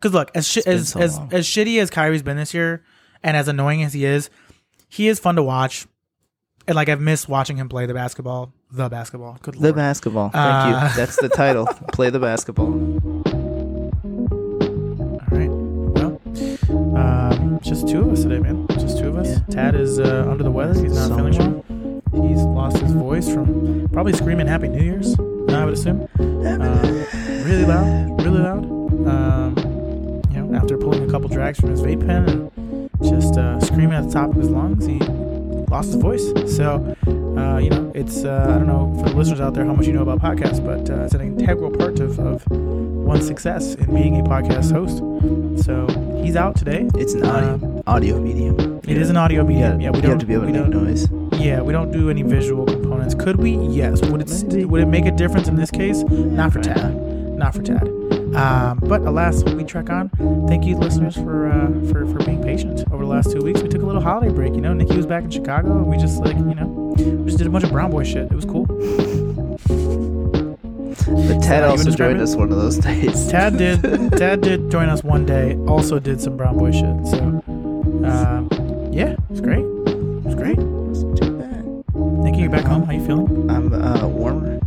Because look, as been as so as as shitty as Kyrie's been this year, and as annoying as he is, he is fun to watch. And like I've missed watching him play the basketball, the basketball. Good The lord. basketball. Thank Uh, you. That's the title. Play the basketball. All right. Well, um, just two of us today, man. Just two of us. Yeah. Tad is uh, under the weather. He's not So feeling well. He's lost his voice from probably screaming "Happy New Year's." I would assume. Uh, really loud, really loud. Um, after pulling a couple drags from his vape pen and just uh, screaming at the top of his lungs, he lost his voice. So, uh, you know, it's uh, I don't know for the listeners out there how much you know about podcasts, but uh, it's an integral part of, of one's success in being a podcast host. So he's out today. It's an audio audio medium. It is an audio medium. Yeah, yeah we don't have to be able to make noise. yeah, we don't do any visual components. Could we? Yes. Would it Maybe. would it make a difference in this case? Not for Tad. Not for Tad. Um, but alas, we trek on. Thank you, listeners, for uh, for for being patient over the last two weeks. We took a little holiday break. You know, Nikki was back in Chicago. And we just like you know, we just did a bunch of brown boy shit. It was cool. But Ted also joined it? us one of those days. Tad did. Tad did join us one day. Also did some brown boy shit. So, um, yeah, it was great. It was great. Wasn't too bad. Nikki, you're back home. How you feeling? I'm uh, warmer.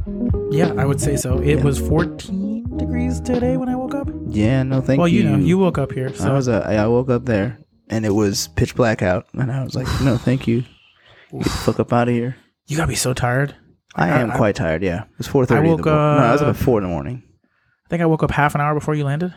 Yeah, I would say so. It Yeah. was 14 degrees today when I woke up. Yeah, no, thank well, you. Well, you know, you woke up here, so I was uh, I woke up there and it was pitch black out, and I was like, no, thank you. Get the fuck up out of here. you gotta be so tired. I I- am I- quite tired. Yeah, it was four thirty. I woke up. No, I was up at four in the morning. I think I woke up half an hour before you landed.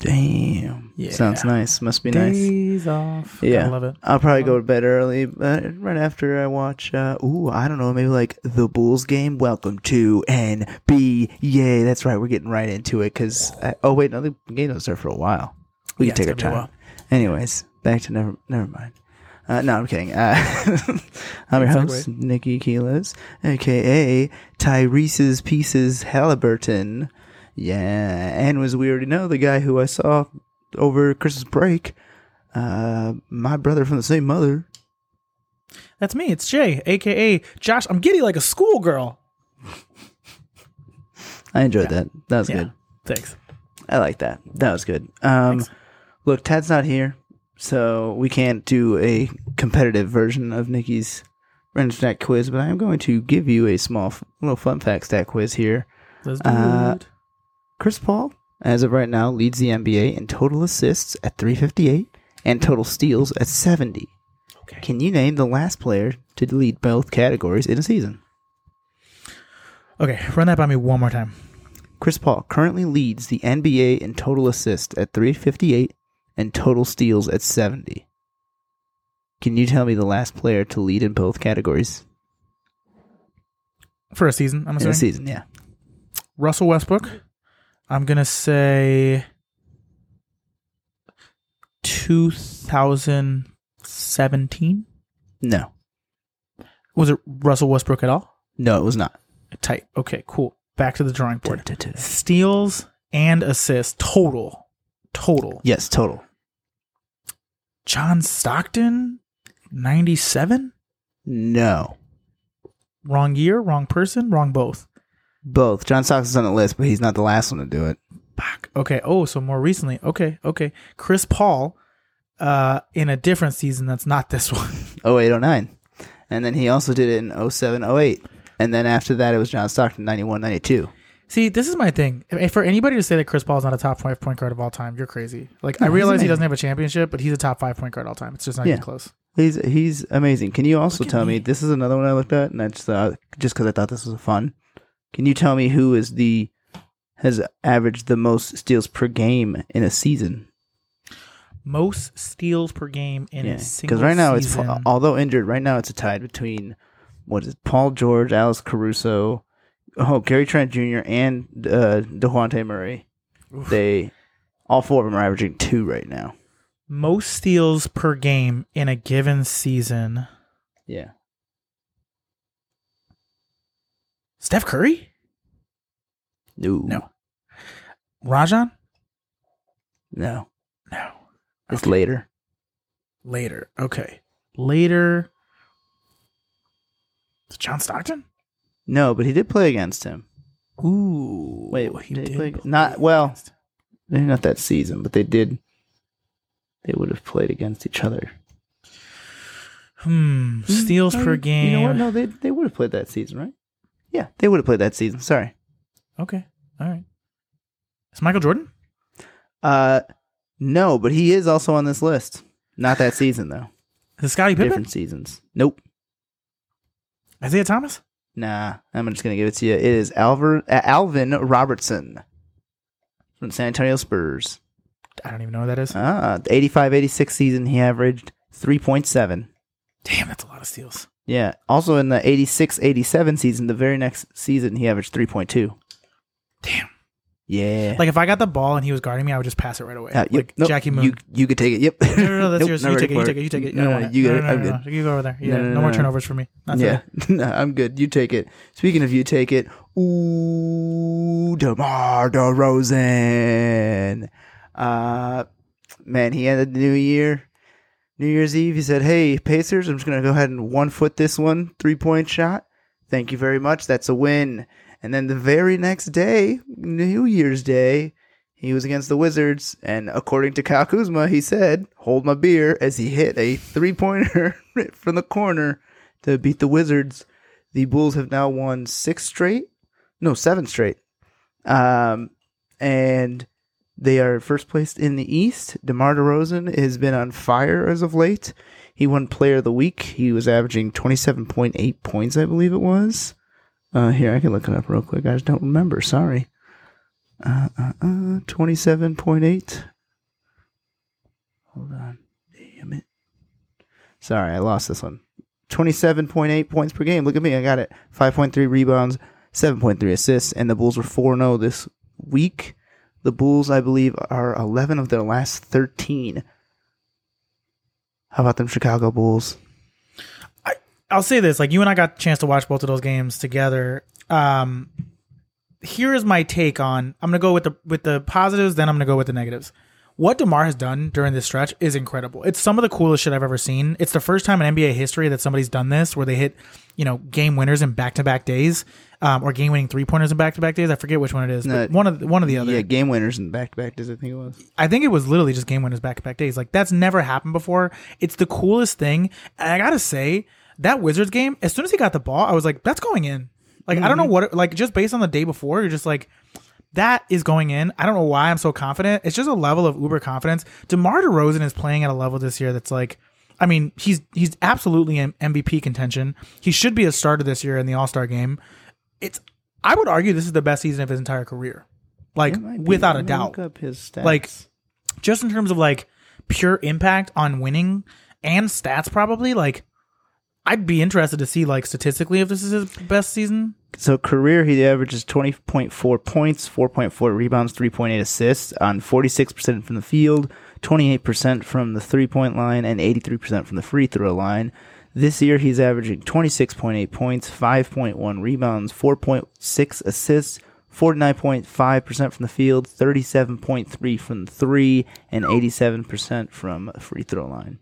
Damn. Yeah. Sounds nice. Must be nice. Days off. Yeah. Gotta love it. I'll probably go to bed early, but right after I watch, uh, ooh, I don't know, maybe like the Bulls game. Welcome to NB. Yay, that's right. We're getting right into it because, oh, wait, no, the game doesn't start for a while. We Yeah, can take our time. Anyways, back to never, never mind. Uh, no, I'm kidding. Uh, I'm your host, Nikki Keelis, aka Tyrese's Pieces Halliburton. Yeah, and as we already know, the guy who I saw over Christmas break, uh, my brother from the same mother. That's me. It's Jay, aka Josh. I'm giddy like a schoolgirl. I enjoyed that. That was Yeah. good. Thanks. I like that. That was good. Um, Thanks. look, Tad's not here, so we can't do a competitive version of Nikki's random stat quiz. But I am going to give you a small, little fun fact stat quiz here. Let's do Uh, it. Chris Paul, as of right now, leads the NBA in total assists at 358 and total steals at 70. Okay. Can you name the last player to lead both categories in a season? Okay. Run that by me one more time. Chris Paul currently leads the NBA in total assists at 358 and total steals at 70. Can you tell me the last player to lead in both categories For a season, I'm in a season? Yeah. Russell Westbrook. I'm gonna say 2017. No. Was it Russell Westbrook at all? No, it was not. Tight. Okay, cool. Back to the drawing board. Steals and assists total. Total. Yes, total. John Stockton, 97? No. Wrong year, wrong person, wrong both. Both. John Stockton's on the list, but he's not the last one to do it. Fuck. Okay. Oh, so more recently. Okay. Okay. Chris Paul, uh, in a different season that's not this one. 0809. And then he also did it in 07 08. And then after that, it was John Stockton 91 92. See, this is my thing. If- For anybody to say that Chris Paul is not a top five point guard of all time, you're crazy. Like, No, I realize he doesn't have a championship, but he's a top five point guard all time. It's just not Yeah. even close. He's he's amazing. Can you also Look tell me? me. This is another one I looked at, and I just thought, just because I thought this was fun. Can you tell me who is the has averaged the most steals per game in a season? Most steals per game in a single because right now season. it's although injured, right now it's a tie between what is it, Paul George, Alex Caruso, oh Gary Trent Jr. and uh, Dejounte Murray. Oof. They all four of them are averaging two right now. most steals per game in a given season. Yeah, Steph Curry? no, No. Rajon? no. No. It's Okay. later. Later. Okay. Later. John Stockton? No, but he did play against him. Ooh. Wait, he did he did play- play not- well, Maybe not that season, but they did. They would have played against each other. Hmm. Steals Oh, per game. You know what? No, they they would have played that season, right? Yeah, they would have played that season. Sorry. Okay. All right. Is Michael Jordan. Uh, no, but he is also on this list. Not that season though. Is it Scottie Pippen? Different seasons. Nope. Isiah Thomas. Nah, I'm just gonna give it to you. It is Alver, uh, Alvin Robertson from San Antonio Spurs. I don't even know who that is. Ah, the 85-86 season, he averaged 3.7. Damn, that's a lot of steals. Yeah. Also in the 86-87 season, the very next season, he averaged 3.2. Damn. Yeah. Like if I got the ball and he was guarding me, I would just pass it right away. Uh, yep, like nope, Jackie Moon. You you could take it. Yep. no, no, no, that's Nope, yours. You take it. You take it. You take it. No, I don't no, want you no, got no, it. no, I'm no, good. You go over there. Yeah, No, no, no, more no. turnovers for me. That's yeah, no, I'm good. You take it. Speaking of you, take it. Ooh, DeMar DeRozan. Uh, man, he ended the new year, New Year's Eve. He said, "Hey, Pacers, I'm just gonna go ahead and one foot this one three point shot. Thank you very much. That's a win." And then the very next day, New Year's Day, he was against the Wizards, and according to Kyle Kuzma, he said, "Hold my beer," as he hit a three pointer from the corner to beat the Wizards. The Bulls have now won six straight, no, seven straight, um, and they are first placed in the East. DeMar DeRozan has been on fire as of late. He won Player of the Week. He was averaging twenty-seven point eight points, I believe it was. Uh, here I can look it up real quick. I just don't remember. Sorry. Uh, uh, uh, twenty-seven point eight. Hold on. Damn it. Sorry, I lost this one. 27.8 points per game. Look at me. I got it. 5.3 rebounds, 7.3 assists, and the Bulls were 4 0 this week. The Bulls, I believe, are 11 of their last 13. How about them Chicago Bulls? I'll say this: like you and I got a chance to watch both of those games together. Um, here is my take on. I'm gonna go with the with the positives, then I'm gonna go with the negatives. What Demar has done during this stretch is incredible. It's some of the coolest shit I've ever seen. It's the first time in NBA history that somebody's done this, where they hit, you know, game winners in back to back days, um, or game winning three pointers in back to back days. I forget which one it is, but No, one of the, one of the other. Yeah, game winners and back to back, days. I think it was? I think it was literally just game winners back to back days. Like that's never happened before. It's the coolest thing. And I gotta say, that Wizards game, as soon as he got the ball, I was like, that's going in. Like I don't know what like just based on the day before, you're just like, that is going in. I don't know why I'm so confident. It's just a level of uber confidence. DeMar DeRozan is playing at a level this year that's like I mean, he's he's absolutely in MVP contention. He should be a starter this year in the All Star game. It's I would argue this is the best season of his entire career. Like It might be. without a doubt up his stats. Like, just in terms of like pure impact on winning and stats probably like i'd be interested to see like statistically if this is his best season So career, he averages twenty point four points, four point four rebounds, three point eight assists on forty six percent from the field, twenty eight percent from the three point line, and eighty three percent from the free throw line. This year, he's averaging twenty six point eight points, five point one rebounds, four point six assists. 49.5% from the field, 37.3 from the three, and 87% from free throw line.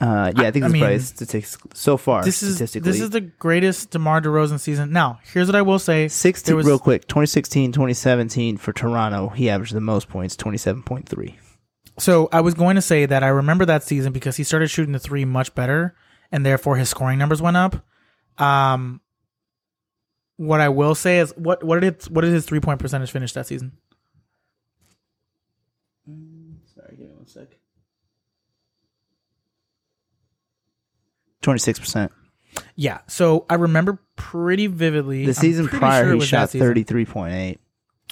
Uh, yeah, I think I this is mean, probably statistics so far. this is statistically. this is the greatest demar DeRozan season now here's what i will say 16 was- real quick 2016 2017 for toronto he averaged the most points 27.3 so i was going to say that i remember that season because he started shooting the three much better and therefore his scoring numbers went up um what i will say is what what did it, what did his three point percentage finish that season sorry give me one sec 26% Yeah. So I remember pretty vividly. the season prior sure he was shot 33.8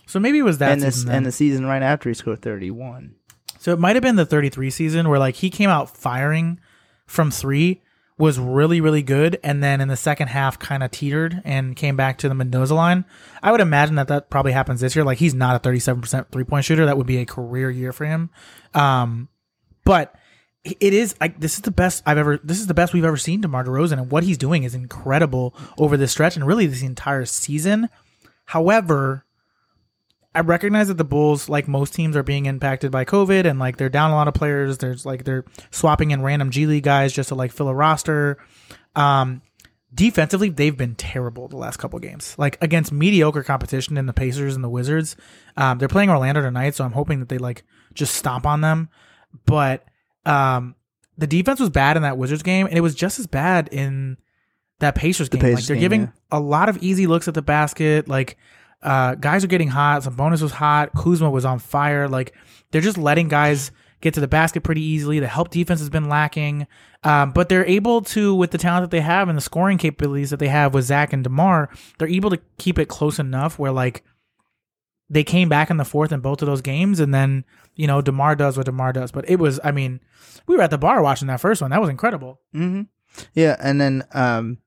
So maybe it was that and this season. then. and the season right after he scored 31 so it might have been the 33 season where like he came out firing from three, was really really good, and then in the second half kind of teetered and came back to the Mendoza line. I would imagine that that probably happens this year. Like he's not a 37 percent three point shooter. That would be a career year for him. Um, but it is like this is the best I've ever. This is the best we've ever seen DeMar DeRozan, and what he's doing is incredible over this stretch and really this entire season. However, I recognize that the Bulls, like most teams, are being impacted by COVID and like they're down a lot of players. There's like they're swapping in random G League guys just to like fill a roster. Um, defensively, they've been terrible the last couple games. Like against mediocre competition in the Pacers and the Wizards. Um, they're playing Orlando tonight, so I'm hoping that they like just stomp on them. But um, the defense was bad in that Wizards game, and it was just as bad in that Pacers game. Pacers like they're game, giving yeah. a lot of easy looks at the basket. Like uh, guys are getting hot. Sabonis was hot. Kuzma was on fire. Like they're just letting guys get to the basket pretty easily. The help defense has been lacking, um, but they're able to, with the talent that they have and the scoring capabilities that they have with Zach and Demar, they're able to keep it close enough where like they came back in the fourth in both of those games, and then you know Demar does what Demar does. But it was, I mean, we were at the bar watching that first one. That was incredible. Mm-hmm. Yeah, and then um,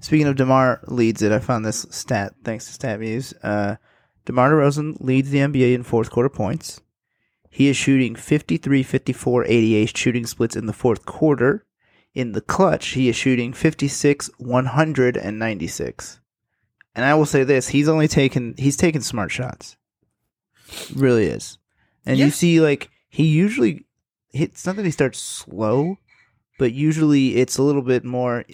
speaking of Demar leads it. I found this stat thanks to StatMuse. Uh, Demar Derozan leads the NBA in fourth quarter points. He is shooting 53, 54, 88 shooting splits in the fourth quarter. In the clutch, he is shooting 56, 196. and 96. And I will say this: he's only taken he's taken smart shots. Really is, and Yeah. you see like he usually. It's not that he starts slow, but usually it's a little bit more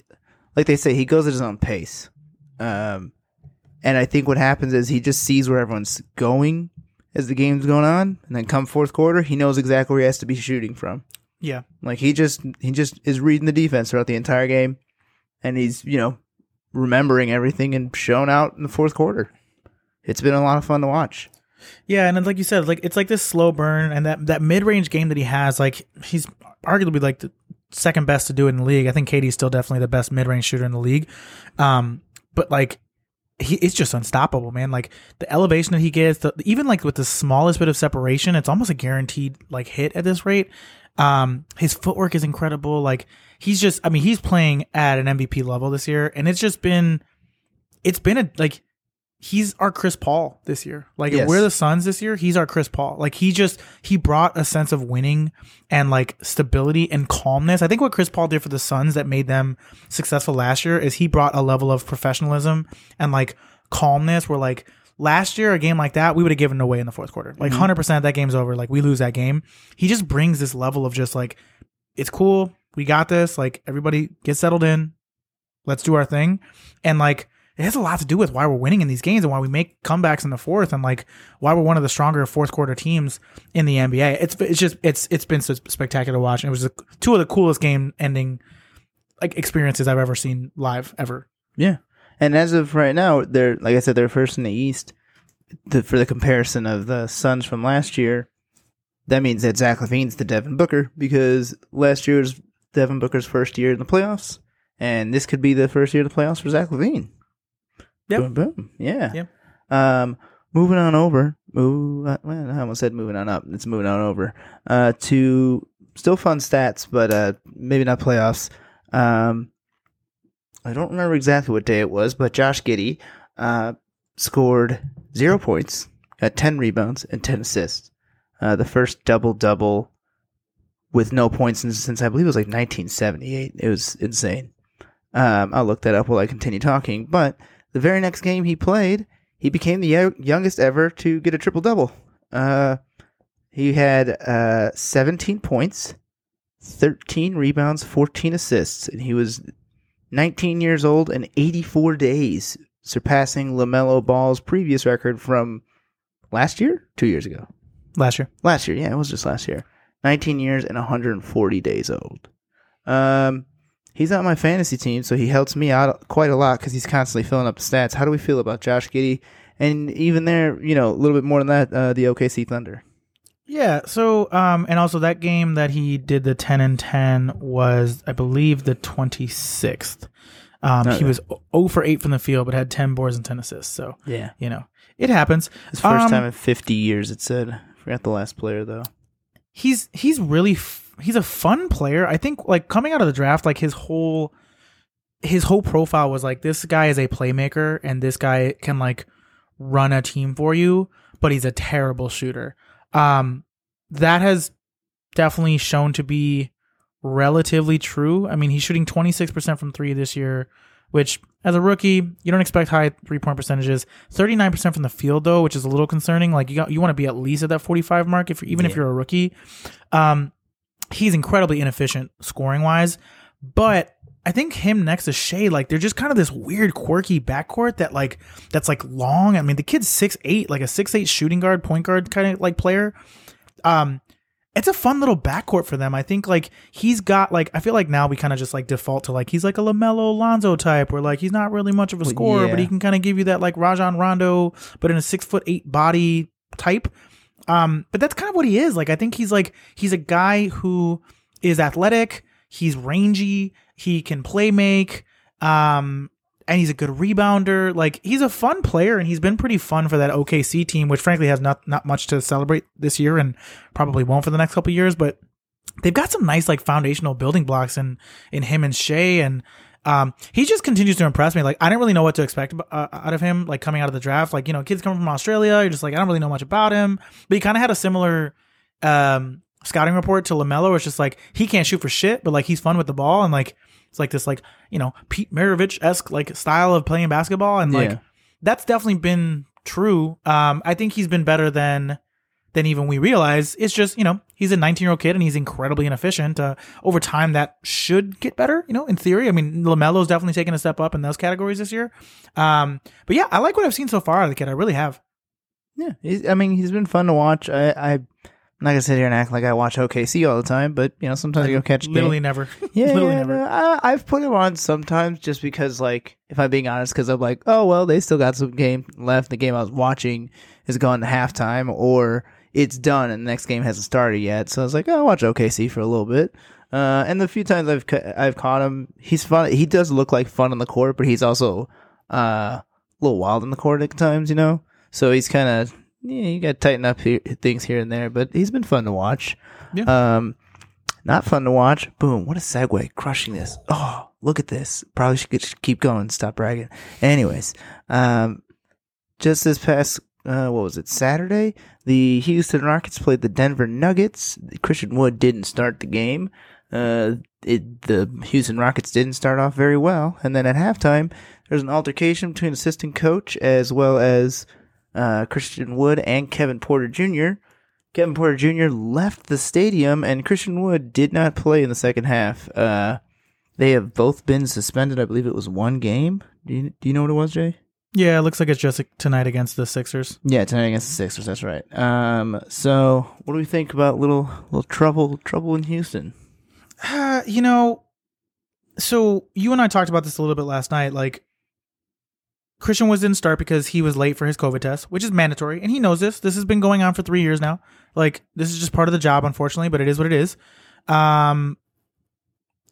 like they say he goes at his own pace. Um and i think what happens is he just sees where everyone's going as the game's going on. And then come fourth quarter he knows exactly where he has to be shooting from. Yeah, like he just he just is reading the defense throughout the entire game. And he's you know remembering everything and showing out in the fourth quarter. It's been a lot of fun to watch. Yeah, and like you said, like it's like this slow burn, and that that mid range game that he has, like he's arguably like the second best to do it in the league. I think KD's still definitely the best mid range shooter in the league. Um, but like he, it's just unstoppable, man. Like the elevation that he gets, the, even like with the smallest bit of separation, it's almost a guaranteed like hit at this rate. Um, his footwork is incredible. Like he's just, I mean, he's playing at an MVP level this year, and it's just been, it's been a like he's our Chris Paul this year. Like if we're the Suns this year, he's our Chris Paul. Like he just he brought a sense of winning and like stability and calmness. I think what Chris Paul did for the Suns that made them successful last year is he brought a level of professionalism and like calmness where like last year a game like that we would have given away in the fourth quarter. Like mm-hmm. 100% that game's over. Like we lose that game. He just brings this level of just like it's cool. We got this. Like everybody get settled in. Let's do our thing. And like it has a lot to do with why we're winning in these games and why we make comebacks in the fourth and like why we're one of the stronger fourth quarter teams in the NBA. It's it's just it's it's been so spectacular to watch. It was two of the coolest game ending like experiences I've ever seen live ever. Yeah, and as of right now, they're like I said, they're first in the East. The, for the comparison of the Suns from last year, that means that Zach LaVine's the Devin Booker because last year was Devin Booker's first year in the playoffs, and this could be the first year of the playoffs for Zach LaVine. Yep. Boom, boom. Yeah. Yep. Um, moving on over. Move. Well, I almost said moving on up. It's moving on over. Uh, to still fun stats, but uh, maybe not playoffs. Um, I don't remember exactly what day it was, but Josh Giddey uh, scored zero points, got 10 rebounds, and 10 assists. Uh, the first double double with no points since, since I believe it was like 1978. It was insane. Um, I'll look that up while I continue talking. But the very next game he played, he became the yo- youngest ever to get a triple double. Uh, he had uh, 17 points, 13 rebounds, 14 assists, and he was 19 years old and 84 days, surpassing LaMelo Ball's previous record from last year, two years ago. Last year. Last year, yeah, it was just last year. 19 years and 140 days old. Um, he's on my fantasy team, so he helps me out quite a lot because he's constantly filling up the stats. How do we feel about Josh Giddey? And even there, you know, a little bit more than that, uh, the OKC Thunder. Yeah. So, um, and also that game that he did the 10 and 10 was, I believe, the 26th. Um, Okay. he was 0 for 8 from the field, but had 10 boards and 10 assists. So, Yeah. you know, it happens. His first Um, time in 50 years, it said. Forgot the last player, though. he's he's really f- he's a fun player. I think like coming out of the draft, like his whole his whole profile was like this guy is a playmaker and this guy can like run a team for you, but he's a terrible shooter. Um, that has definitely shown to be relatively true. I mean, he's shooting 26% from three this year, which as a rookie, you don't expect high three point percentages. 39% from the field though, which is a little concerning. Like you got, you want to be at least at that 45 mark if even if you're a rookie. Um, he's incredibly inefficient scoring wise, but I think him next to Shai, like they're just kind of this weird, quirky backcourt that like that's like long. I mean, the kid's six eight, like a six eight shooting guard, point guard kind of like player. Um, it's a fun little backcourt for them. I think like he's got like I feel like now we kind of just like default to like he's like a Lamelo Lonzo type, where like he's not really much of a scorer, yeah. but he can kind of give you that like Rajon Rondo, but in a six foot eight body type. Um, but that's kind of what he is. Like I think he's like he's a guy who is athletic, he's rangy, he can play make, um, and he's a good rebounder. Like he's a fun player, and he's been pretty fun for that OKC team, which frankly has not not much to celebrate this year, and probably won't for the next couple years. But they've got some nice like foundational building blocks in in him and Shai, and um, he just continues to impress me. Like I didn't really know what to expect uh, out of him, like coming out of the draft. Like you know, kids coming from Australia, you're just like I don't really know much about him, but he kind of had a similar um scouting report to Lamelo. It's just like he can't shoot for shit, but like he's fun with the ball, and like it's like this like you know Pete Maravich esque like style of playing basketball, and like Yeah. that's definitely been true. Um, I think he's been better than than even we realize. It's just you know he's a 19 year old kid and he's incredibly inefficient. Uh, over time, that should get better. You know, in theory, I mean Lamelo's definitely taken a step up in those categories this year. Um, but yeah, I like what I've seen so far of the kid. I really have. Yeah, he's, I mean, he's been fun to watch. I, I, I'm not gonna sit here and act like I watch OKC all the time, but you know, sometimes you go catch Literally game. never. Yeah, literally yeah, never. I, I've put him on sometimes just because, like, if I'm being honest, because I'm like, oh well, they still got some game left. The game I was watching is gone to halftime, or it's done and the next game hasn't started yet. So I was like, oh, I'll watch OKC for a little bit. Uh, and the few times I've ca- I've caught him, he's fun. He does look like fun on the court, but he's also uh, a little wild on the court at times, you know. So he's kind of yeah, you got to tighten up here, things here and there, but he's been fun to watch. Yeah. Um, not fun to watch. Boom! What a segue! Crushing this. Oh, look at this. Probably should get- keep going. Stop bragging. Anyways, um, just this past uh, what was it? Saturday, the Houston Rockets played the Denver Nuggets. Christian Wood didn't start the game. Uh, it, the Houston Rockets didn't start off very well, and then at halftime, there's an altercation between assistant coach as well as uh, Christian Wood and Kevin Porter Jr. Kevin Porter Jr. left the stadium, and Christian Wood did not play in the second half. Uh, they have both been suspended. I believe it was one game. Do you, do you know what it was, Jay? Yeah, it looks like it's just tonight against the Sixers. Yeah, tonight against the Sixers. That's right. Um, so what do we think about little little trouble trouble in Houston? Uh, you know, so you and I talked about this a little bit last night. Like, Christian was didn't start because he was late for his COVID test, which is mandatory, and he knows this. This has been going on for three years now. Like, this is just part of the job, unfortunately, but it is what it is. Um,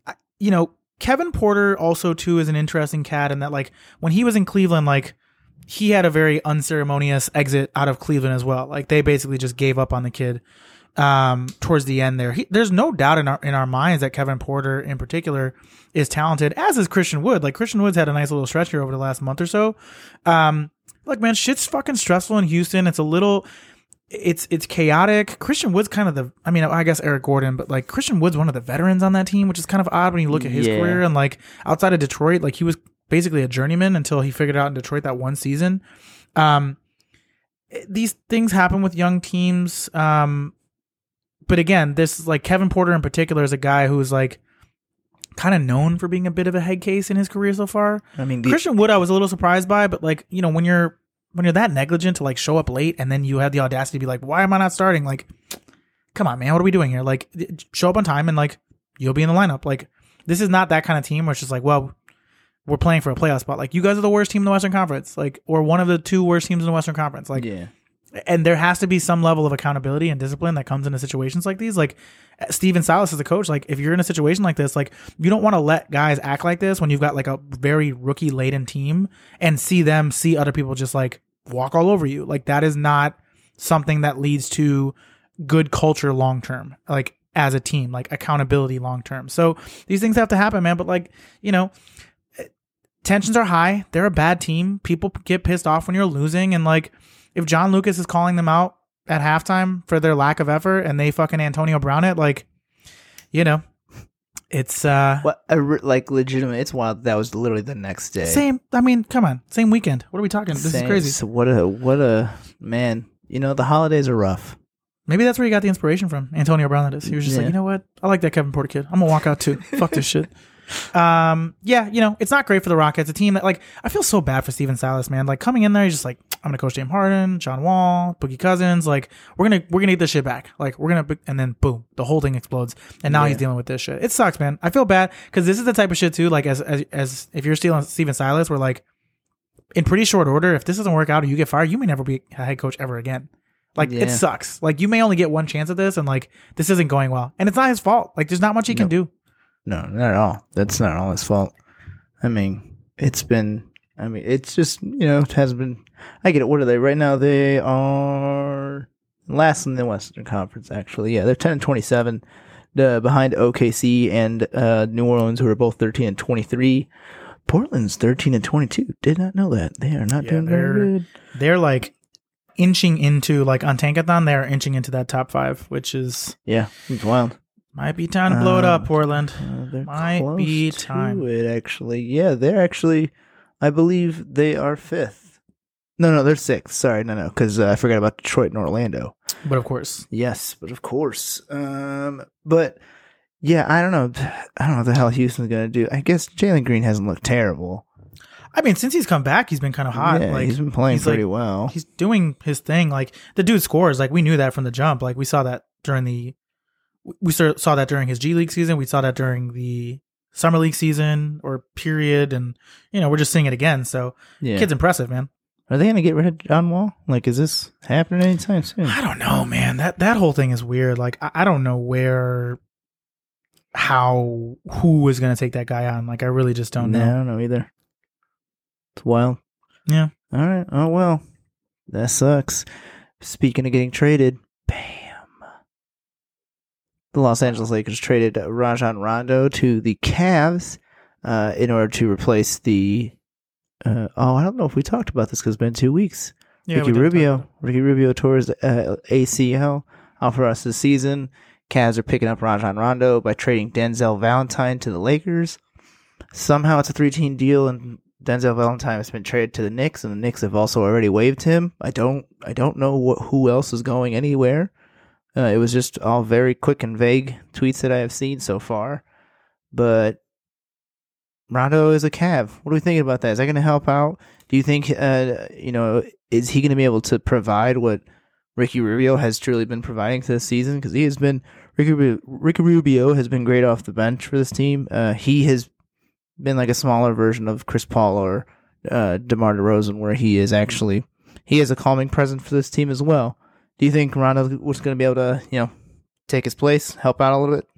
I- you know, Kevin Porter also too is an interesting cat in that like when he was in Cleveland, like he had a very unceremonious exit out of Cleveland as well. Like they basically just gave up on the kid um, towards the end there. He, there's no doubt in our in our minds that Kevin Porter in particular is talented, as is Christian Wood. Like Christian Wood's had a nice little stretch here over the last month or so. Um, like man, shit's fucking stressful in Houston. It's a little. It's it's chaotic. Christian Wood's kind of the. I mean, I guess Eric Gordon, but like Christian Wood's one of the veterans on that team, which is kind of odd when you look at his Yeah. career and like outside of Detroit, like he was basically a journeyman until he figured out in Detroit that one season. Um, these things happen with young teams. Um, but again, this like Kevin Porter in particular is a guy who's like kind of known for being a bit of a head case in his career so far. I mean, the, Christian Wood, I was a little surprised by, but like you know when you're when you're that negligent to like show up late and then you have the audacity to be like, why am I not starting? Like, come on, man, what are we doing here? Like, show up on time and like you'll be in the lineup. Like, this is not that kind of team where it's just like, well, we're playing for a playoff spot. Like, you guys are the worst team in the Western Conference, like, or one of the two worst teams in the Western Conference. Like, yeah, and there has to be some level of accountability and discipline that comes into situations like these. Like Stephen Silas as a coach, like if you're in a situation like this, like you don't want to let guys act like this when you've got like a very rookie laden team and see them see other people just like walk all over you. Like that is not something that leads to good culture long term. Like as a team, like accountability long term. So these things have to happen, man. But like, you know, eh, tensions are high. They're a bad team. People get pissed off when you're losing. And like, if John Lucas is calling them out at halftime for their lack of effort and they fucking Antonio Brown it, like, you know, it's uh what a, re- like legitimate. It's wild. That was literally the next day. same. I mean, come on, same weekend. What are we talking? This Same- is crazy. so what a what a man. You know the holidays are rough. Maybe that's where he got the inspiration from. Antonio Brown, that is. He was just like, you know what? I like that Kevin Porter kid. I'm gonna walk out too. Fuck this shit. um, yeah, you know, it's not great for the Rockets. A team that like I feel so bad for Stephen Silas, man. Like coming in there, he's just like, I'm gonna coach James Harden, John Wall, Boogie Cousins. Like we're gonna we're gonna get this shit back. Like we're gonna and then boom, the whole thing explodes. And now he's dealing with this shit. It sucks, man. I feel bad because this is the type of shit too. Like as as as if you're stealing Stephen Silas, we're like in pretty short order. If this doesn't work out or you get fired, you may never be a head coach ever again. Like Yeah. it sucks. Like you may only get one chance at this, and like this isn't going well, and it's not his fault. Like there's not much he can do. No, not at all. That's not all his fault. I mean, it's been. I mean, it's just you know, it has been. I get it. What are they right now? They are last in the Western Conference. Actually, yeah, they're ten and twenty-seven, uh, behind OKC and uh, New Orleans, who are both thirteen and twenty-three. Portland's thirteen and twenty-two. Did not know that. They are not Yeah, doing very good. They're like inching into like on Tankathon. They're inching into that top five, which is Yeah, it's wild. Might be time to blow it Um, up, Portland. Uh, Might be to time. it actually. Yeah, they're actually. I believe they are fifth. No, no, they're sixth. Sorry, no, no, because uh, I forgot about Detroit and Orlando. But of course, Yes, but of course. Um, but yeah, I don't know. I don't know what the hell Houston's gonna do. I guess Jalen Green hasn't looked terrible. I mean, since he's come back, he's been kind of hot. Yeah, like he's been playing he's, like, pretty well. he's doing his thing. Like the dude scores. Like we knew that from the jump. Like we saw that during the we saw saw that during his G League season. We saw that during the summer league season or period, and you know we're just seeing it again. So Yeah. kid's impressive, man. Are they gonna get rid of John Wall? Like, is this happening anytime soon? I don't know, man. That that whole thing is weird. Like I, I don't know where, how, who is going to take that guy on. Like I really just don't No, I don't know either. It's wild. Yeah. All right. Oh well. That sucks. Speaking of getting traded. The Los Angeles Lakers traded Rajon Rondo to the Cavs uh, in order to replace the. Uh, oh, I don't know if we talked about this because it's been two weeks. Yeah, Ricky we Rubio. Ricky Rubio tours uh, ACL out for us this season. Cavs are picking up Rajon Rondo by trading Denzel Valentine to the Lakers. Somehow it's a three-team deal, and Denzel Valentine has been traded to the Knicks, and the Knicks have also already waived him. I don't, I don't know what, who else is going anywhere. Uh, it was just all very quick and vague tweets that I have seen so far. But Rondo is a Cav. What are we thinking about that? Is that going to help out? Do you think, uh, you know, is he going to be able to provide what Ricky Rubio has truly been providing to this season? Because he has been Ricky, Ricky Rubio has been great off the bench for this team. Uh, he has been like a smaller version of Chris Paul or uh, DeMar DeRozan, where he is actually he is a calming presence for this team as well. Do you think Rondo was going to be able to, you know, take his place, help out a little bit?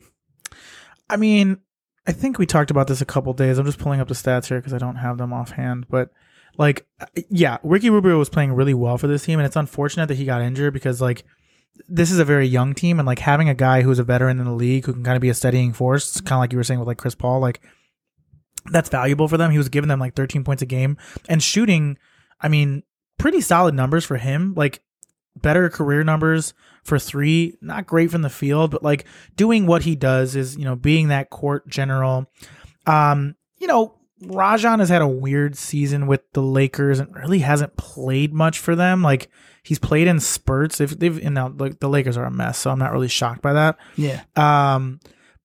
I mean, I think we talked about this a couple days. I'm just pulling up the stats here because I don't have them offhand. But like, yeah, Ricky Rubio was playing really well for this team, and it's unfortunate that he got injured because like this is a very young team, and like having a guy who's a veteran in the league who can kind of be a steadying force, kind of like you were saying with like Chris Paul, like that's valuable for them. He was giving them like 13 points a game and shooting. I mean, pretty solid numbers for him. Like better career numbers for three. Not great from the field, but like doing what he does is, you know, being that court general. Um, you know, Rajon has had a weird season with the Lakers and really hasn't played much for them. Like he's played in spurts. If they've and now like the Lakers are a mess, so I'm not really shocked by that. Yeah. Um,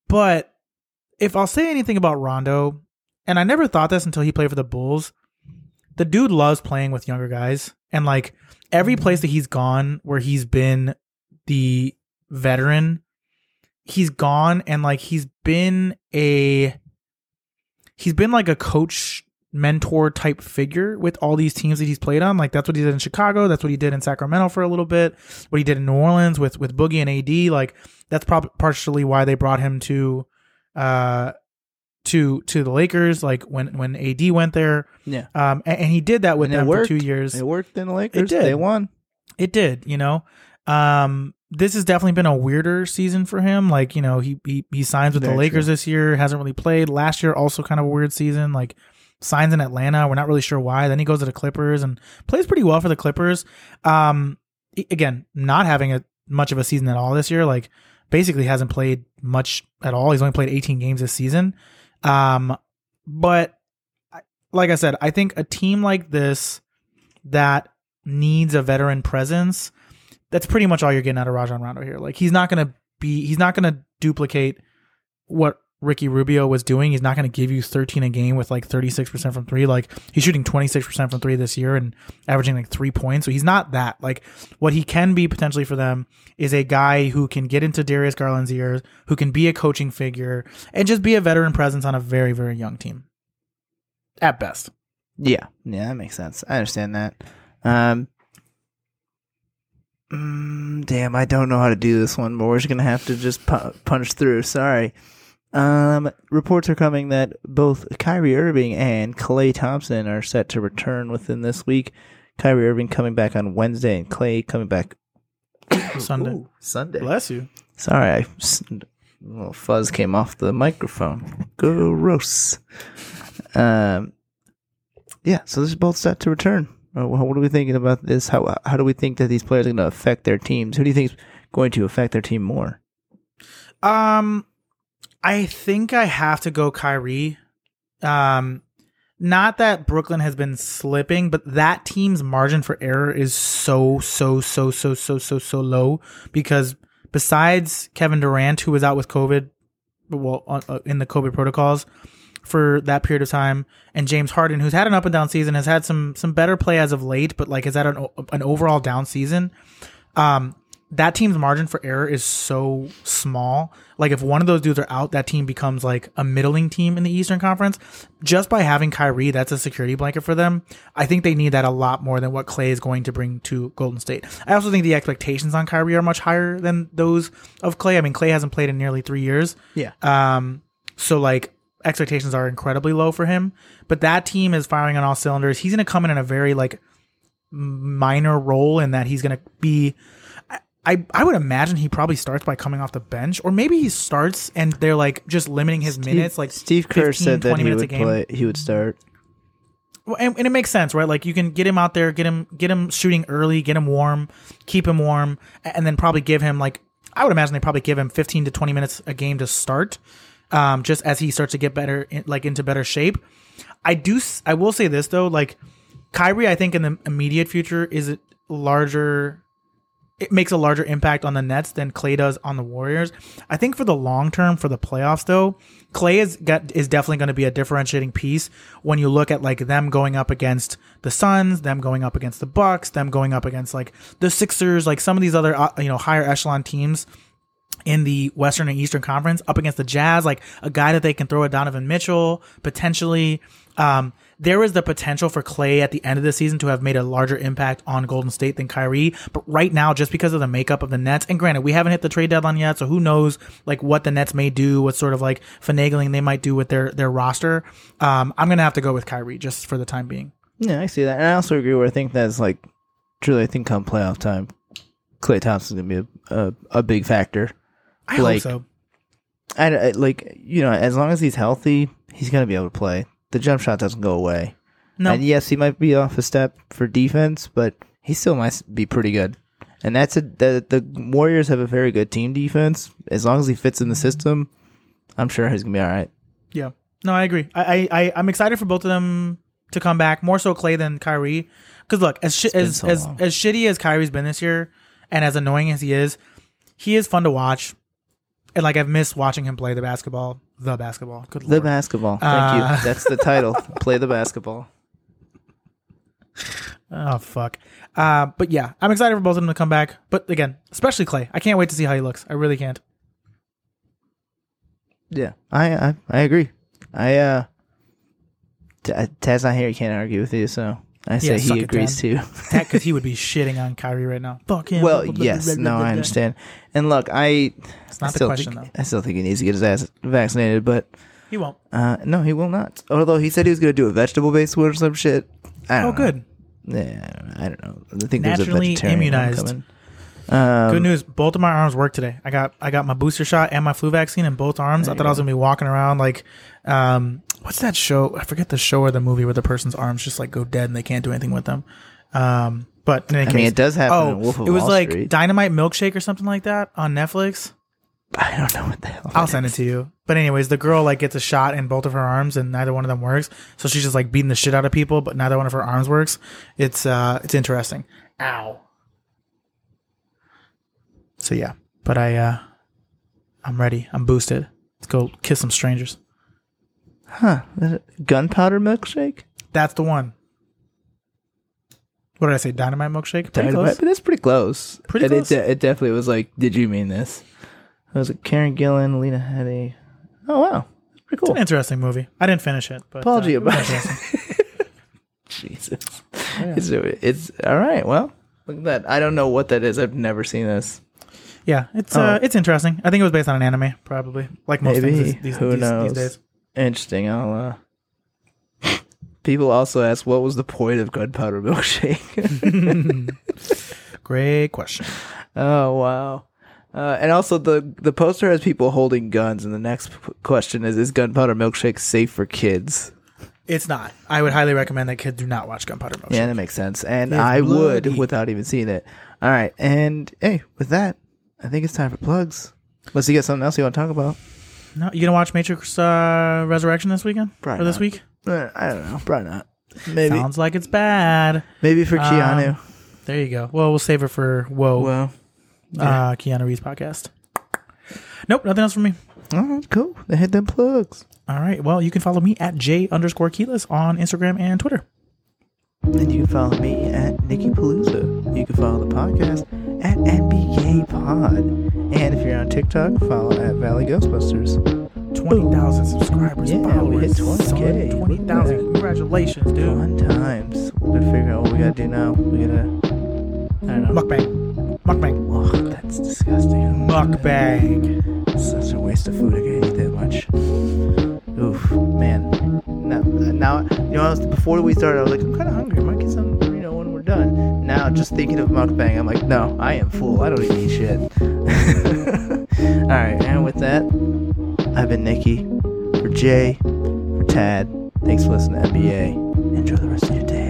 but if I'll say anything about Rondo, and I never thought this until he played for the Bulls, the dude loves playing with younger guys. And like every place that he's gone where he's been the veteran, he's gone and like he's been a he's been like a coach mentor type figure with all these teams that he's played on. Like that's what he did in Chicago. That's what he did in Sacramento for a little bit. What he did in New Orleans with with Boogie and AD. Like that's probably partially why they brought him to uh to to the Lakers. Like when when AD went there. Yeah. Um, and, and he did that with And them worked. for two years. It worked in the Lakers. It did. They won. It did, you know. Um, this has definitely been a weirder season for him. Like, you know, he he, he signs with the Lakers true. this year, hasn't really played. Last year, also kind of a weird season. Like, signs in Atlanta, we're not really sure why. Then he goes to the Clippers and plays pretty well for the Clippers. Um, again, not having a much of a season at all this year. Like, basically hasn't played much at all. He's only played 18 games this season. Um, but like I said, I think a team like this that needs a veteran presence, that's pretty much all you're getting out of Rajon Rondo here. Like he's not gonna be he's not gonna duplicate what Ricky Rubio was doing. He's not going to give you 13 a game with like 36% from three. Like he's shooting 26% from three this year and averaging like three points. So he's not that. Like what he can be potentially for them is a guy who can get into Darius Garland's ears, who can be a coaching figure and just be a veteran presence on a very, very young team. At best. Yeah, yeah, that makes sense. I understand that. Um, mm, damn, I don't know how to do this one, but we're just gonna have to just pu- punch through. Sorry. Um, reports are coming that both Kyrie Irving and Klay Thompson are set to return within this week. Kyrie Irving coming back on Wednesday, and Klay coming back Sunday. Ooh, Sunday. Bless you. Sorry, I, a little fuzz came off the microphone. Gross. Um, yeah, so this is both set to return. Uh, what are we thinking about this? How how do we think that these players are going to affect their teams? Who do you think is going to affect their team more? Um, I think I have to go Kyrie. Um, not that Brooklyn has been slipping, but that team's margin for error is so so so so so so so low because besides Kevin Durant, who was out with COVID, well, uh, uh, in the COVID protocols for that period of time, and James Harden, who's had an up and down season, has had some some better play as of late, but like has had an an overall down season. Um, that team's margin for error is so small. Like if one of those dudes are out, that team becomes like a middling team in the Eastern Conference. Just by having Kyrie, that's a security blanket for them. I think they need that a lot more than what Klay is going to bring to Golden State. I also think the expectations on Kyrie are much higher than those of Klay. I mean, Klay hasn't played in nearly three years. Yeah. Um, so like expectations are incredibly low for him. But that team is firing on all cylinders. He's going to come in in a very like minor role in that he's going to be. I- I, would imagine he probably starts by coming off the bench, or maybe he starts and they're like just limiting his minutes. Like Steve Kerr 15, said that he would play. He would start. Well, and, and it makes sense, right? Like you can get him out there, get him get him shooting early, get him warm, keep him warm, and then probably give him like I would imagine they probably give him 15 to 20 minutes a game to start, um, just as he starts to get better, like into better shape. I do. I will say this though, like Kyrie, I think in the immediate future is a larger. It makes a larger impact on the Nets than Klay does on the Warriors. I think for the long term, for the playoffs though, Klay is got is definitely going to be a differentiating piece when you look at like them going up against the Suns, them going up against the Bucks, them going up against like the Sixers, like some of these other uh, you know higher echelon teams in the Western and Eastern Conference up against the Jazz, like a guy that they can throw at Donovan Mitchell potentially. Um, there is the potential for Klay at the end of the season to have made a larger impact on Golden State than Kyrie. But right now, just because of the makeup of the Nets, and granted, we haven't hit the trade deadline yet, so who knows like what the Nets may do, what sort of like finagling they might do with their their roster. Um, I'm gonna have to go with Kyrie just for the time being. Yeah, I see that, and I also agree. Where I think that's like truly, I think come playoff time, Klay Thompson's gonna be a a, a big factor. I Like, hope so. I, I- like you know, as long as he's healthy, he's gonna be able to play. The jump shot doesn't go away. No, And yes, he might be off a step for defense, but he still might be pretty good. And that's a the the Warriors have a very good team defense. As long as he fits in the system, I'm sure he's gonna be all right. Yeah. No, I agree. I, I, I'm excited for both of them to come back. More so Klay than Kyrie. Because look, as been as so as long. as shitty as Kyrie's been this year, and as annoying as he is, he is fun to watch. And like I've missed watching him play the basketball. The basketball. Good The lord. basketball. Thank Uh, you. That's the title. Play the basketball. oh fuck. Uh, but yeah, I'm excited for both of them to come back. But again, especially Klay. I can't wait to see how he looks. I really can't. Yeah, I I, I agree. I uh, T- Taz not here. Can't argue with you, so I say suck he agrees too. Because he would be shitting on Kyrie right now. Fuck him. well, yes, no, I understand. And look, I It's I not the still question think, though. I still think he needs to get his ass vaccinated, but He won't. uh, no, he will not. Although he said he was going to do a vegetable based one or some shit. I don't Oh, know. good. Yeah, I don't know. I think there's a Naturally vegetarian one immunized. Um, Good news. Both of my arms work today. I got I got my booster shot and my flu vaccine in both arms. I thought I was gonna be walking around like, um, what's that show? I forget the show or the movie where the person's arms just like go dead and they can't do anything with them. Um, but in any I case, mean, it does happen oh, in Wolf of it was Wall like Street. Dynamite Milkshake or something like that on Netflix. I don't know what the hell. I'll send it to you. But anyways, the girl like gets a shot in both of her arms and neither one of them works. So she's just like beating the shit out of people, but neither one of her arms works. It's uh it's interesting. Ow. So yeah. But I uh I'm ready. I'm boosted. Let's go kiss some strangers. Huh? Gunpowder milkshake. That's the one. What did I say? Dynamite milkshake. Pretty Dynamite, close. but that's pretty close. Pretty and close. It, de- it definitely was like, did you mean this? It was like Karen Gillan, Lena Headey. Oh wow, that's pretty It's cool. an interesting movie. I didn't finish it, but Apology uh, it about interesting. Jesus. yeah. It's, it's all right. Well, look at that. I don't know what that is. I've never seen this. Yeah, it's uh, Oh. it's interesting. I think it was based on an anime, probably, like most Maybe. things these, these, Who knows? these days. Interesting. I'll. uh People also ask, what was the point of gunpowder milkshake? Great question. oh wow. Uh, and also the the poster has people holding guns, and the next p- question is: Is gunpowder milkshake safe for kids? It's not. I would highly recommend that kids do not watch Gunpowder Milkshake. Yeah, that makes sense. And It's I would without even seeing it. All right, and hey, with that, I think it's time for plugs. Unless you got something else you want to talk about. No, you gonna watch Matrix uh, Resurrection this weekend Probably or this not. week? Uh, I don't know. Probably not. Maybe. Sounds like it's bad. Maybe for Um, Keanu. There you go. Well, we'll save it for Whoa, well, uh, Keanu Reeves podcast. Nope, nothing else from me. all right, cool. They hit them plugs. All right. Well, you can follow me at J underscore Keyless on Instagram and Twitter. And you can follow me at Nikki Palooza. You can follow the podcast at NBA Pod. And if you're on TikTok, follow at Valley Ghostbusters. 20,000 subscribers. Yeah, we hit 20K. 20,000. Congratulations, dude. Fun times. We gotta figure out what we gotta do now. We gotta. I don't know. Mukbang. Mukbang. Ugh, that's disgusting. Mukbang. Such a waste of food. I can't eat that much. Oof, man. Now, now, you know, was, before we started, I was like, I'm kind of hungry. I might get some, Just thinking of mukbang, I'm like, no, I am full. I don't even eat shit. All right, and with that, I've been Nikki for Jay for Tad. Thanks for listening to NBA. Enjoy the rest of your day.